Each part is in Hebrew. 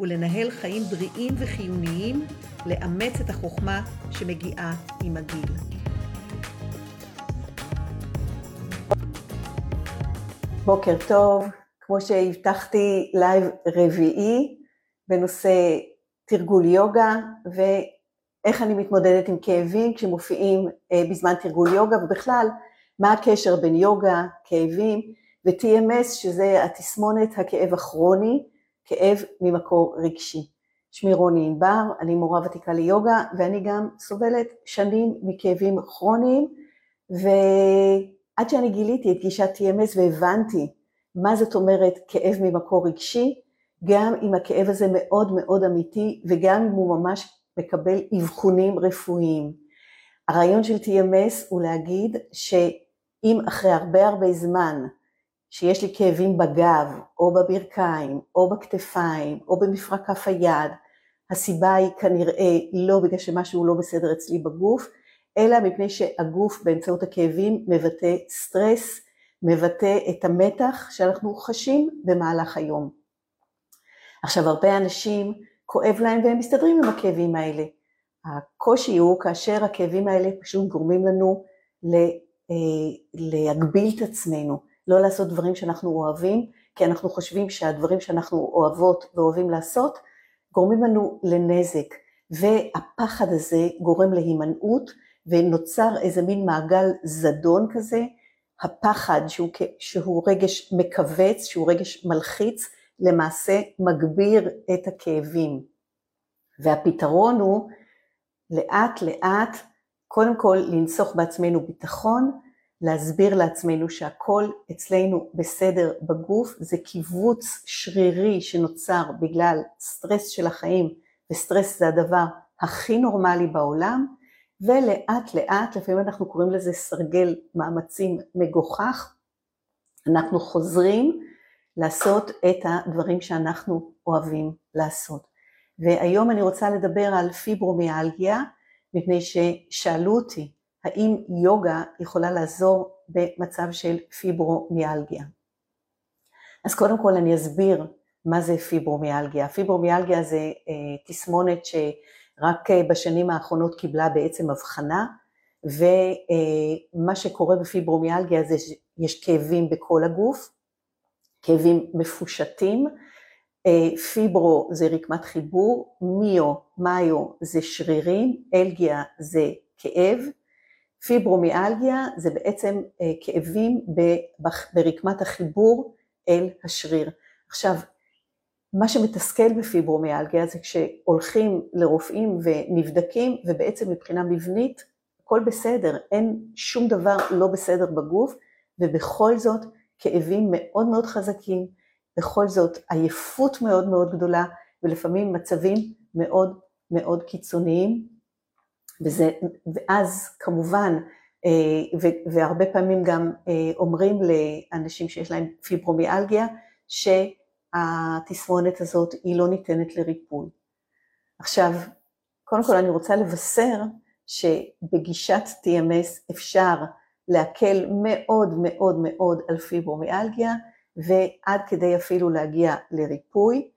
ולנהל חיים בריאים וחיוניים, לאמץ את החוכמה שמגיעה עם הגיל. בוקר טוב, כמו שהבטחתי live רביעי בנושא תרגול יוגה ואיך אני מתמודדת עם כאבים כשמופיעים אה, בזמן תרגול יוגה ובכלל מה הקשר בין יוגה, כאבים ו-TMS שזה התסמונת הכאב הכרוני כאב ממקור רגשי. שמי רוני ענבר, אני מורה ותיקה ליוגה ואני גם סובלת שנים מכאבים כרוניים ועד שאני גיליתי את גישת TMS והבנתי מה זאת אומרת כאב ממקור רגשי, גם אם הכאב הזה מאוד מאוד אמיתי וגם אם הוא ממש מקבל אבחונים רפואיים. הרעיון של TMS הוא להגיד שאם אחרי הרבה הרבה זמן שיש לי כאבים בגב, או בברכיים, או בכתפיים, או במפרק כף היד, הסיבה היא כנראה לא בגלל שמשהו לא בסדר אצלי בגוף, אלא מפני שהגוף באמצעות הכאבים מבטא סטרס, מבטא את המתח שאנחנו חשים במהלך היום. עכשיו הרבה אנשים כואב להם והם מסתדרים עם הכאבים האלה. הקושי הוא כאשר הכאבים האלה פשוט גורמים לנו אה, להגביל את עצמנו, לא לעשות דברים שאנחנו אוהבים, כי אנחנו חושבים שהדברים שאנחנו אוהבות ואוהבים לעשות גורמים לנו לנזק, והפחד הזה גורם להימנעות ונוצר איזה מין מעגל זדון כזה, הפחד שהוא, שהוא רגש מכווץ, שהוא רגש מלחיץ, למעשה מגביר את הכאבים. והפתרון הוא לאט לאט קודם כל לנסוך בעצמנו ביטחון, להסביר לעצמנו שהכל אצלנו בסדר בגוף, זה קיבוץ שרירי שנוצר בגלל סטרס של החיים, וסטרס זה הדבר הכי נורמלי בעולם, ולאט לאט, לפעמים אנחנו קוראים לזה סרגל מאמצים מגוחך, אנחנו חוזרים לעשות את הדברים שאנחנו אוהבים לעשות. והיום אני רוצה לדבר על פיברומיאלגיה, מפני ששאלו אותי האם יוגה יכולה לעזור במצב של פיברומיאלגיה. אז קודם כל אני אסביר מה זה פיברומיאלגיה. פיברומיאלגיה זה אה, תסמונת שרק אה, בשנים האחרונות קיבלה בעצם הבחנה, ומה אה, שקורה בפיברומיאלגיה זה שיש כאבים בכל הגוף, כאבים מפושטים, אה, פיברו זה רקמת חיבור, מיו, מאיו זה שרירים, אלגיה זה כאב, פיברומיאלגיה זה בעצם אה, כאבים ברקמת החיבור אל השריר. עכשיו, מה שמתסכל בפיברומיאלגיה זה כשהולכים לרופאים ונבדקים ובעצם מבחינה מבנית הכל בסדר, אין שום דבר לא בסדר בגוף ובכל זאת כאבים מאוד מאוד חזקים, בכל זאת עייפות מאוד מאוד גדולה ולפעמים מצבים מאוד מאוד קיצוניים וזה, ואז כמובן, אה, והרבה פעמים גם אה, אומרים לאנשים שיש להם פיברומיאלגיה, שהתסמונת הזאת היא לא ניתנת לריפוי. עכשיו, קודם כל אני רוצה לבשר שבגישת TMS אפשר להקל מאוד מאוד מאוד על פיברומיאלגיה, ועד כדי אפילו להגיע לריפוי.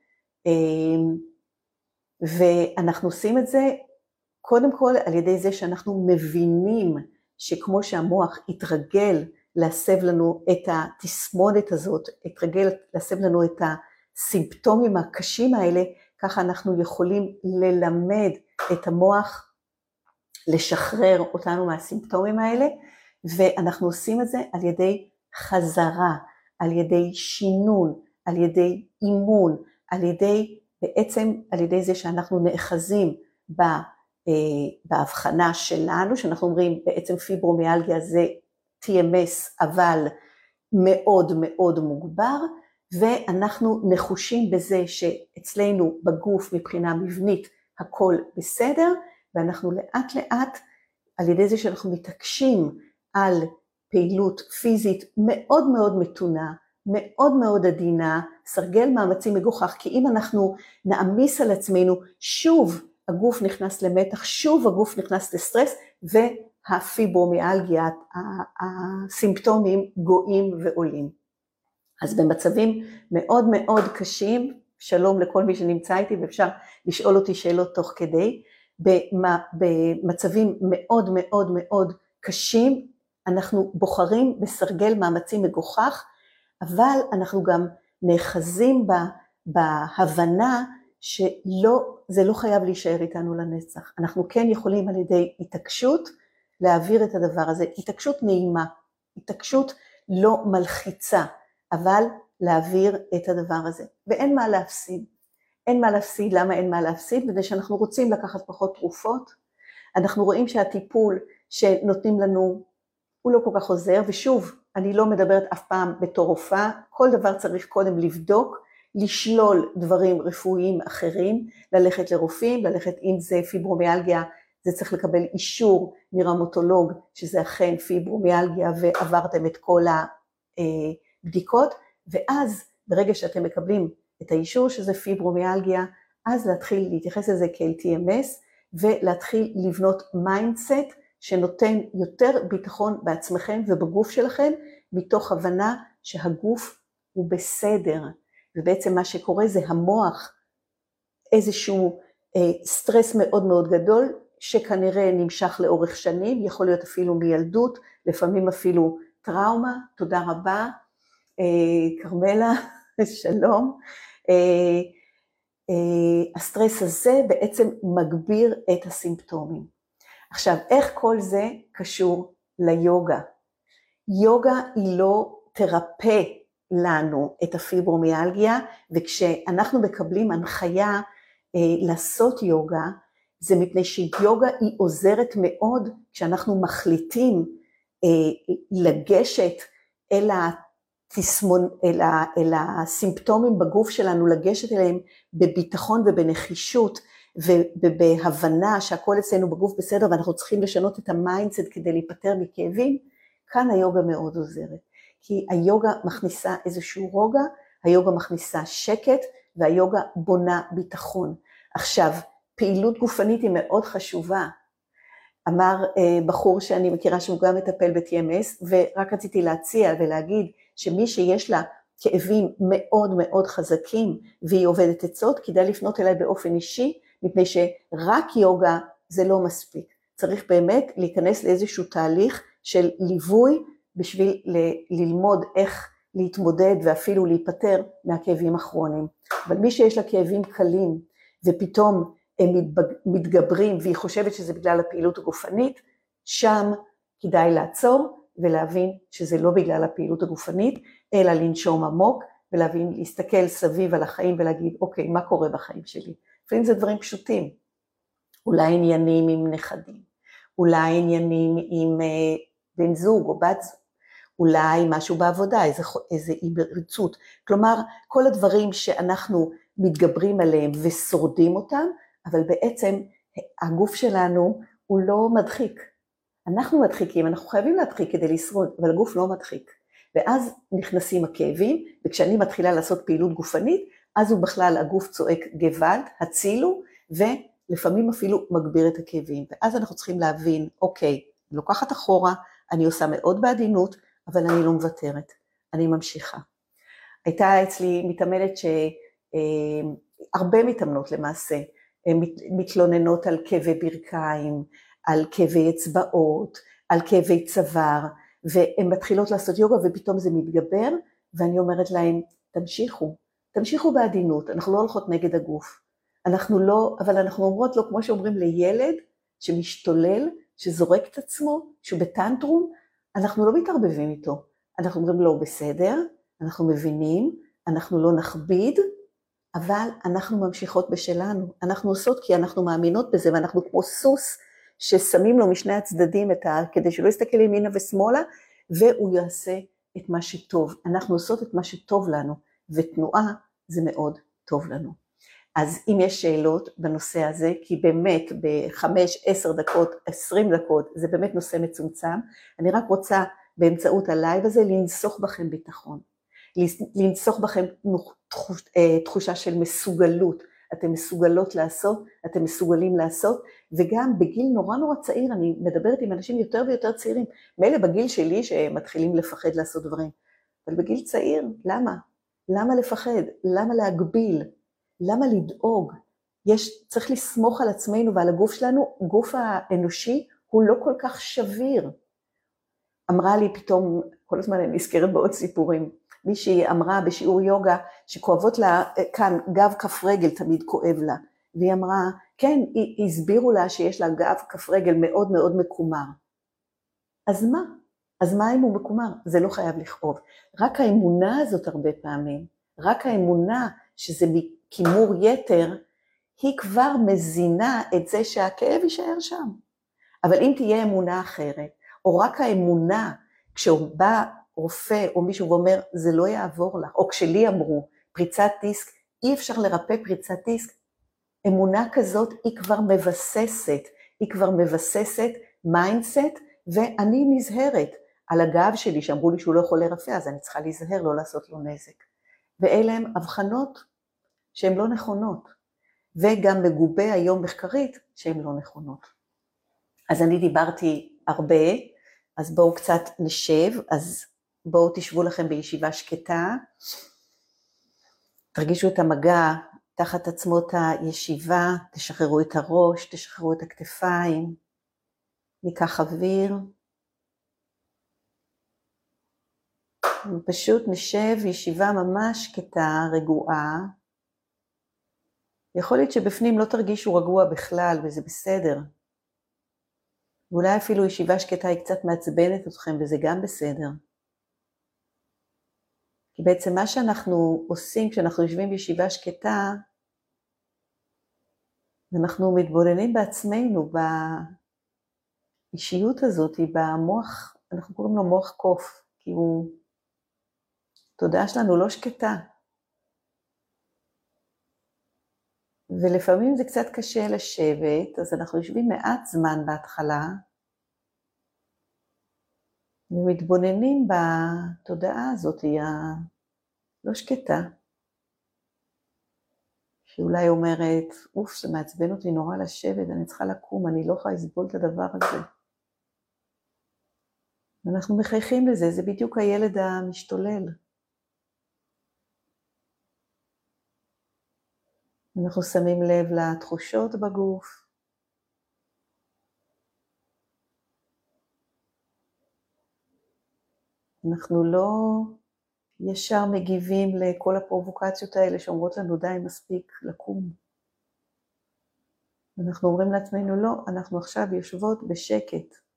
אה, ואנחנו עושים את זה קודם כל על ידי זה שאנחנו מבינים שכמו שהמוח התרגל להסב לנו את התסמונת הזאת, התרגל להסב לנו את הסימפטומים הקשים האלה, ככה אנחנו יכולים ללמד את המוח לשחרר אותנו מהסימפטומים האלה, ואנחנו עושים את זה על ידי חזרה, על ידי שינון, על ידי אימון, על ידי, בעצם על ידי זה שאנחנו נאחזים ב... אה, בהבחנה שלנו, שאנחנו אומרים בעצם פיברומיאלגיה זה TMS אבל מאוד מאוד מוגבר, ואנחנו נחושים בזה שאצלנו בגוף מבחינה מבנית הכל בסדר, ואנחנו לאט לאט, על ידי זה שאנחנו מתעקשים על פעילות פיזית מאוד מאוד מתונה, מאוד מאוד עדינה, סרגל מאמצים מגוחך, כי אם אנחנו נעמיס על עצמנו, שוב הגוף נכנס למתח, שוב הגוף נכנס לסטרס, והפיברומיאלגיה, הסימפטומים גואים ועולים. אז במצבים מאוד מאוד קשים, שלום לכל מי שנמצא איתי ואפשר לשאול אותי שאלות תוך כדי, במצבים מאוד מאוד מאוד קשים, אנחנו בוחרים בסרגל מאמצים מגוחך, אבל אנחנו גם נאחזים בה, בהבנה שלא, זה לא חייב להישאר איתנו לנצח. אנחנו כן יכולים על ידי התעקשות להעביר את הדבר הזה, התעקשות נעימה, התעקשות לא מלחיצה, אבל להעביר את הדבר הזה. ואין מה להפסיד. אין מה להפסיד, למה אין מה להפסיד? בגלל שאנחנו רוצים לקחת פחות תרופות, אנחנו רואים שהטיפול שנותנים לנו הוא לא כל כך עוזר, ושוב, אני לא מדברת אף פעם בתור רופאה, כל דבר צריך קודם לבדוק, לשלול דברים רפואיים אחרים, ללכת לרופאים, ללכת אם זה פיברומיאלגיה, זה צריך לקבל אישור מראומטולוג שזה אכן פיברומיאלגיה ועברתם את כל הבדיקות, ואז ברגע שאתם מקבלים את האישור שזה פיברומיאלגיה, אז להתחיל להתייחס לזה כאל TMS ולהתחיל לבנות mindset שנותן יותר ביטחון בעצמכם ובגוף שלכם, מתוך הבנה שהגוף הוא בסדר, ובעצם מה שקורה זה המוח, איזשהו אה, סטרס מאוד מאוד גדול, שכנראה נמשך לאורך שנים, יכול להיות אפילו מילדות, לפעמים אפילו טראומה, תודה רבה, אה, כרמלה, שלום. אה, אה, הסטרס הזה בעצם מגביר את הסימפטומים. עכשיו, איך כל זה קשור ליוגה? יוגה היא לא תרפא לנו את הפיברומיאלגיה, וכשאנחנו מקבלים הנחיה אה, לעשות יוגה, זה מפני שיוגה היא עוזרת מאוד כשאנחנו מחליטים אה, לגשת אל, התסמון, אל, ה, אל הסימפטומים בגוף שלנו, לגשת אליהם בביטחון ובנחישות, ובהבנה שהכל אצלנו בגוף בסדר ואנחנו צריכים לשנות את ה mindset כדי להיפטר מכאבים, כאן היוגה מאוד עוזרת. כי היוגה מכניסה איזשהו רוגע, היוגה מכניסה שקט והיוגה בונה ביטחון. עכשיו, פעילות גופנית היא מאוד חשובה. אמר אה, בחור שאני מכירה שהוא גם מטפל ב-TMS, ורק רציתי להציע ולהגיד שמי שיש לה כאבים מאוד מאוד חזקים והיא עובדת עצות, כדאי לפנות אליי באופן אישי, מפני שרק יוגה זה לא מספיק. צריך באמת להיכנס לאיזשהו תהליך של ליווי בשביל ל- ללמוד איך להתמודד ואפילו להיפטר מהכאבים הכרוניים. אבל מי שיש לה כאבים קלים ופתאום הם מתגברים והיא חושבת שזה בגלל הפעילות הגופנית, שם כדאי לעצור ולהבין שזה לא בגלל הפעילות הגופנית, אלא לנשום עמוק ולהבין, להסתכל סביב על החיים ולהגיד, אוקיי, מה קורה בחיים שלי? לפעמים זה דברים פשוטים, אולי עניינים עם נכדים, אולי עניינים עם אה, בן זוג או בת זוג, אולי משהו בעבודה, איזה, איזה כלומר כל הדברים שאנחנו מתגברים עליהם ושורדים אותם, אבל בעצם הגוף שלנו הוא לא מדחיק. אנחנו מדחיקים, אנחנו חייבים להדחיק כדי לשרוד, אבל הגוף לא מדחיק. ואז נכנסים הכאבים, וכשאני מתחילה לעשות פעילות גופנית, אז הוא בכלל, הגוף צועק גוואלד, הצילו, ולפעמים אפילו מגביר את הכאבים. ואז אנחנו צריכים להבין, אוקיי, אני לוקחת אחורה, אני עושה מאוד בעדינות, אבל אני לא מוותרת, אני ממשיכה. הייתה אצלי מתעמלת שהרבה אה, מתאמנות למעשה, מתלוננות על כאבי ברכיים, על כאבי אצבעות, על כאבי צוואר, והן מתחילות לעשות יוגה ופתאום זה מתגבר, ואני אומרת להן, תמשיכו, תמשיכו בעדינות, אנחנו לא הולכות נגד הגוף. אנחנו לא, אבל אנחנו אומרות לו, כמו שאומרים לילד שמשתולל, שזורק את עצמו, שהוא בטנטרום, אנחנו לא מתערבבים איתו. אנחנו אומרים לו, בסדר, אנחנו מבינים, אנחנו לא נכביד, אבל אנחנו ממשיכות בשלנו. אנחנו עושות כי אנחנו מאמינות בזה, ואנחנו כמו סוס ששמים לו משני הצדדים את ה... כדי שלא יסתכל ימינה ושמאלה, והוא יעשה את מה שטוב. אנחנו עושות את מה שטוב לנו. ותנועה זה מאוד טוב לנו. אז אם יש שאלות בנושא הזה, כי באמת בחמש, עשר דקות, עשרים דקות, זה באמת נושא מצומצם, אני רק רוצה באמצעות ה live הזה לנסוך בכם ביטחון, לנסוך בכם אה, תחושה של מסוגלות, אתם מסוגלות לעשות, אתם מסוגלים לעשות, וגם בגיל נורא נורא צעיר, אני מדברת עם אנשים יותר ויותר צעירים, מילא בגיל שלי שמתחילים לפחד לעשות דברים, אבל בגיל צעיר, למה? למה לפחד? למה להגביל? למה לדאוג? יש, צריך לסמוך על עצמנו ועל הגוף שלנו, גוף האנושי הוא לא כל כך שביר. אמרה לי פתאום, כל הזמן אני נזכרת בעוד סיפורים, מישהי אמרה בשיעור יוגה שכואבות לה, כאן גב כף רגל תמיד כואב לה, והיא אמרה, כן, הסבירו לה שיש לה גב כף רגל מאוד מאוד מקומר. אז מה? אז מה אם הוא מקומר? זה לא חייב לכאוב. רק האמונה הזאת הרבה פעמים, רק האמונה שזה כימור יתר, היא כבר מזינה את זה שהכאב יישאר שם. אבל אם תהיה אמונה אחרת, או רק האמונה, כשהוא בא רופא או מישהו ואומר, זה לא יעבור לך, או כשלי אמרו, פריצת דיסק, אי אפשר לרפא פריצת דיסק, אמונה כזאת היא כבר מבססת, היא כבר מבססת mindset, ואני נזהרת על הגב שלי, שאמרו לי שהוא לא יכול לרפא, אז אני צריכה להיזהר לא לעשות לו נזק. ואלה הן הבחנות שהן לא נכונות, וגם מגובה היום מחקרית שהן לא נכונות. אז אני דיברתי הרבה, אז בואו קצת נשב, אז בואו תשבו לכם בישיבה שקטה, תרגישו את המגע תחת עצמות הישיבה, תשחררו את הראש, תשחררו את הכתפיים, ניקח אוויר, פשוט נשב ישיבה ממש שקטה, רגועה. יכול להיות שבפנים לא תרגישו רגוע בכלל, וזה בסדר. ואולי אפילו ישיבה שקטה היא קצת מעצבנת אתכם, וזה גם בסדר. כי בעצם מה שאנחנו עושים כשאנחנו יושבים בישיבה שקטה, אנחנו מתבוננים בעצמנו, באישיות הזאת, במוח, אנחנו קוראים לו מוח קוף, כי הוא, התודעה שלנו לא שקטה. ולפעמים זה קצת קשה לשבת, אז אנחנו יושבים מעט זמן בהתחלה, ומתבוננים בתודעה הזאת, היא הלא שקטה, שאולי אומרת, אוף, זה מעצבן אותי נורא לשבת, אני צריכה לקום, אני לא יכולה לסבול את הדבר הזה. ואנחנו מחייכים לזה, זה בדיוק הילד המשתולל. אנחנו שמים לב לתחושות בגוף, אנחנו לא ישר מגיבים לכל הפרובוקציות האלה שאומרות לנו די מספיק לקום. אנחנו אומרים לעצמנו לא, אנחנו עכשיו יושבות בשקט.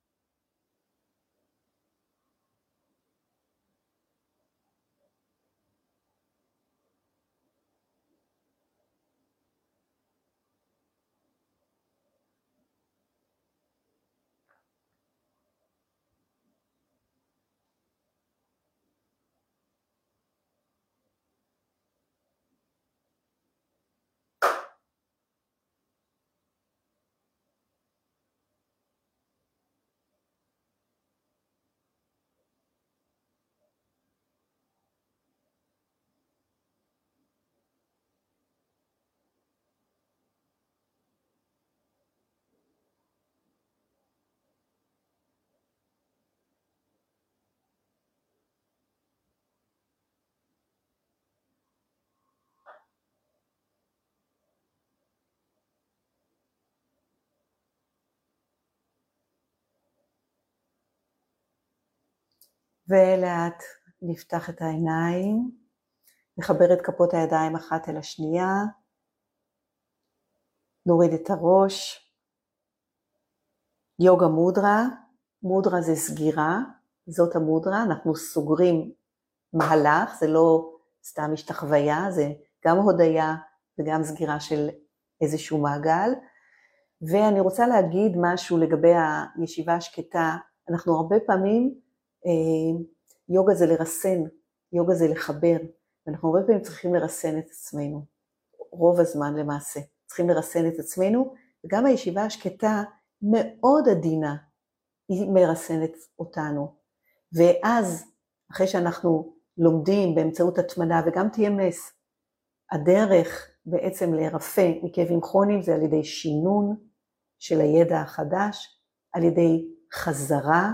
ולאט נפתח את העיניים, נחבר את כפות הידיים אחת אל השנייה, נוריד את הראש, יוגה מודרה, מודרה זה סגירה, זאת המודרה, אנחנו סוגרים מהלך, זה לא סתם השתחוויה, זה גם הודיה וגם סגירה של איזשהו מעגל. ואני רוצה להגיד משהו לגבי הישיבה השקטה, אנחנו הרבה פעמים יוגה זה לרסן, יוגה זה לחבר, ואנחנו הרבה פעמים צריכים לרסן את עצמנו. רוב הזמן למעשה. צריכים לרסן את עצמנו, וגם הישיבה השקטה מאוד עדינה, היא מרסנת אותנו. ואז, אחרי שאנחנו לומדים באמצעות התמדה וגם TMS, הדרך בעצם להירפא מכאבים כרוניים זה על ידי שינון של הידע החדש, על ידי חזרה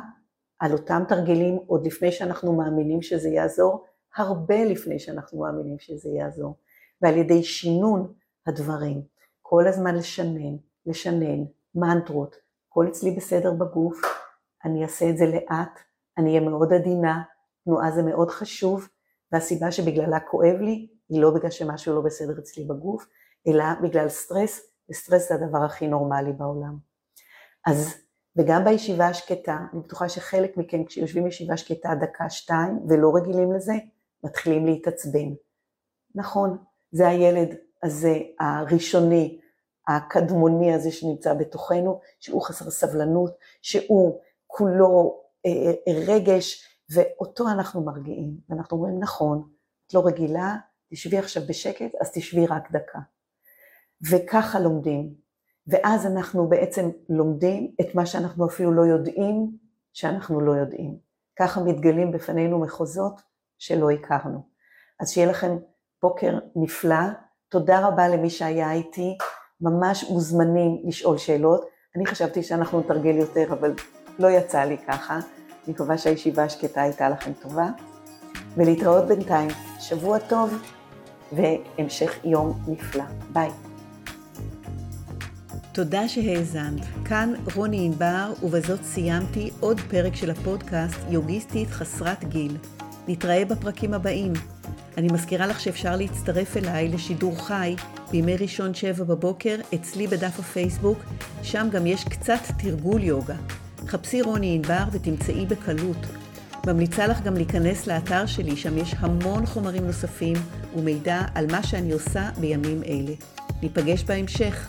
על אותם תרגילים עוד לפני שאנחנו מאמינים שזה יעזור, הרבה לפני שאנחנו מאמינים שזה יעזור, ועל ידי שינון הדברים, כל הזמן לשנן, לשנן, מנטרות, הכל אצלי בסדר בגוף, אני אעשה את זה לאט, אני אהיה מאוד עדינה, תנועה זה מאוד חשוב, והסיבה שבגללה כואב לי, היא לא בגלל שמשהו לא בסדר אצלי בגוף, אלא בגלל סטרס, וסטרס זה הדבר הכי נורמלי בעולם. אז, וגם בישיבה השקטה, אני בטוחה שחלק מכם כשיושבים בישיבה שקטה דקה שתיים ולא רגילים לזה, מתחילים להתעצבן. נכון, זה הילד הזה הראשוני, הקדמוני הזה שנמצא בתוכנו, שהוא חסר סבלנות, שהוא כולו אה, אה, רגש, ואותו אנחנו מרגיעים, ואנחנו אומרים, נכון, את לא רגילה, תשבי עכשיו בשקט, אז תשבי רק דקה. וככה לומדים. ואז אנחנו בעצם לומדים את מה שאנחנו אפילו לא יודעים שאנחנו לא יודעים. ככה מתגלים בפנינו מחוזות שלא הכרנו. אז שיהיה לכם בוקר נפלא. תודה רבה למי שהיה איתי. ממש מוזמנים לשאול שאלות. אני חשבתי שאנחנו נתרגל יותר, אבל לא יצא לי ככה. אני מקווה שהישיבה השקטה הייתה לכם טובה. ולהתראות בינתיים. שבוע טוב והמשך יום נפלא. ביי. תודה שהאזנת. כאן רוני ענבר, ובזאת סיימתי עוד פרק של הפודקאסט יוגיסטית חסרת גיל. נתראה בפרקים הבאים. אני מזכירה לך שאפשר להצטרף אליי לשידור חי בימי ראשון שבע בבוקר אצלי בדף הפייסבוק, שם גם יש קצת תרגול יוגה. חפשי רוני ענבר ותמצאי בקלות. ממליצה לך גם להיכנס לאתר שלי, שם יש המון חומרים נוספים ומידע על מה שאני עושה בימים אלה. ניפגש בהמשך.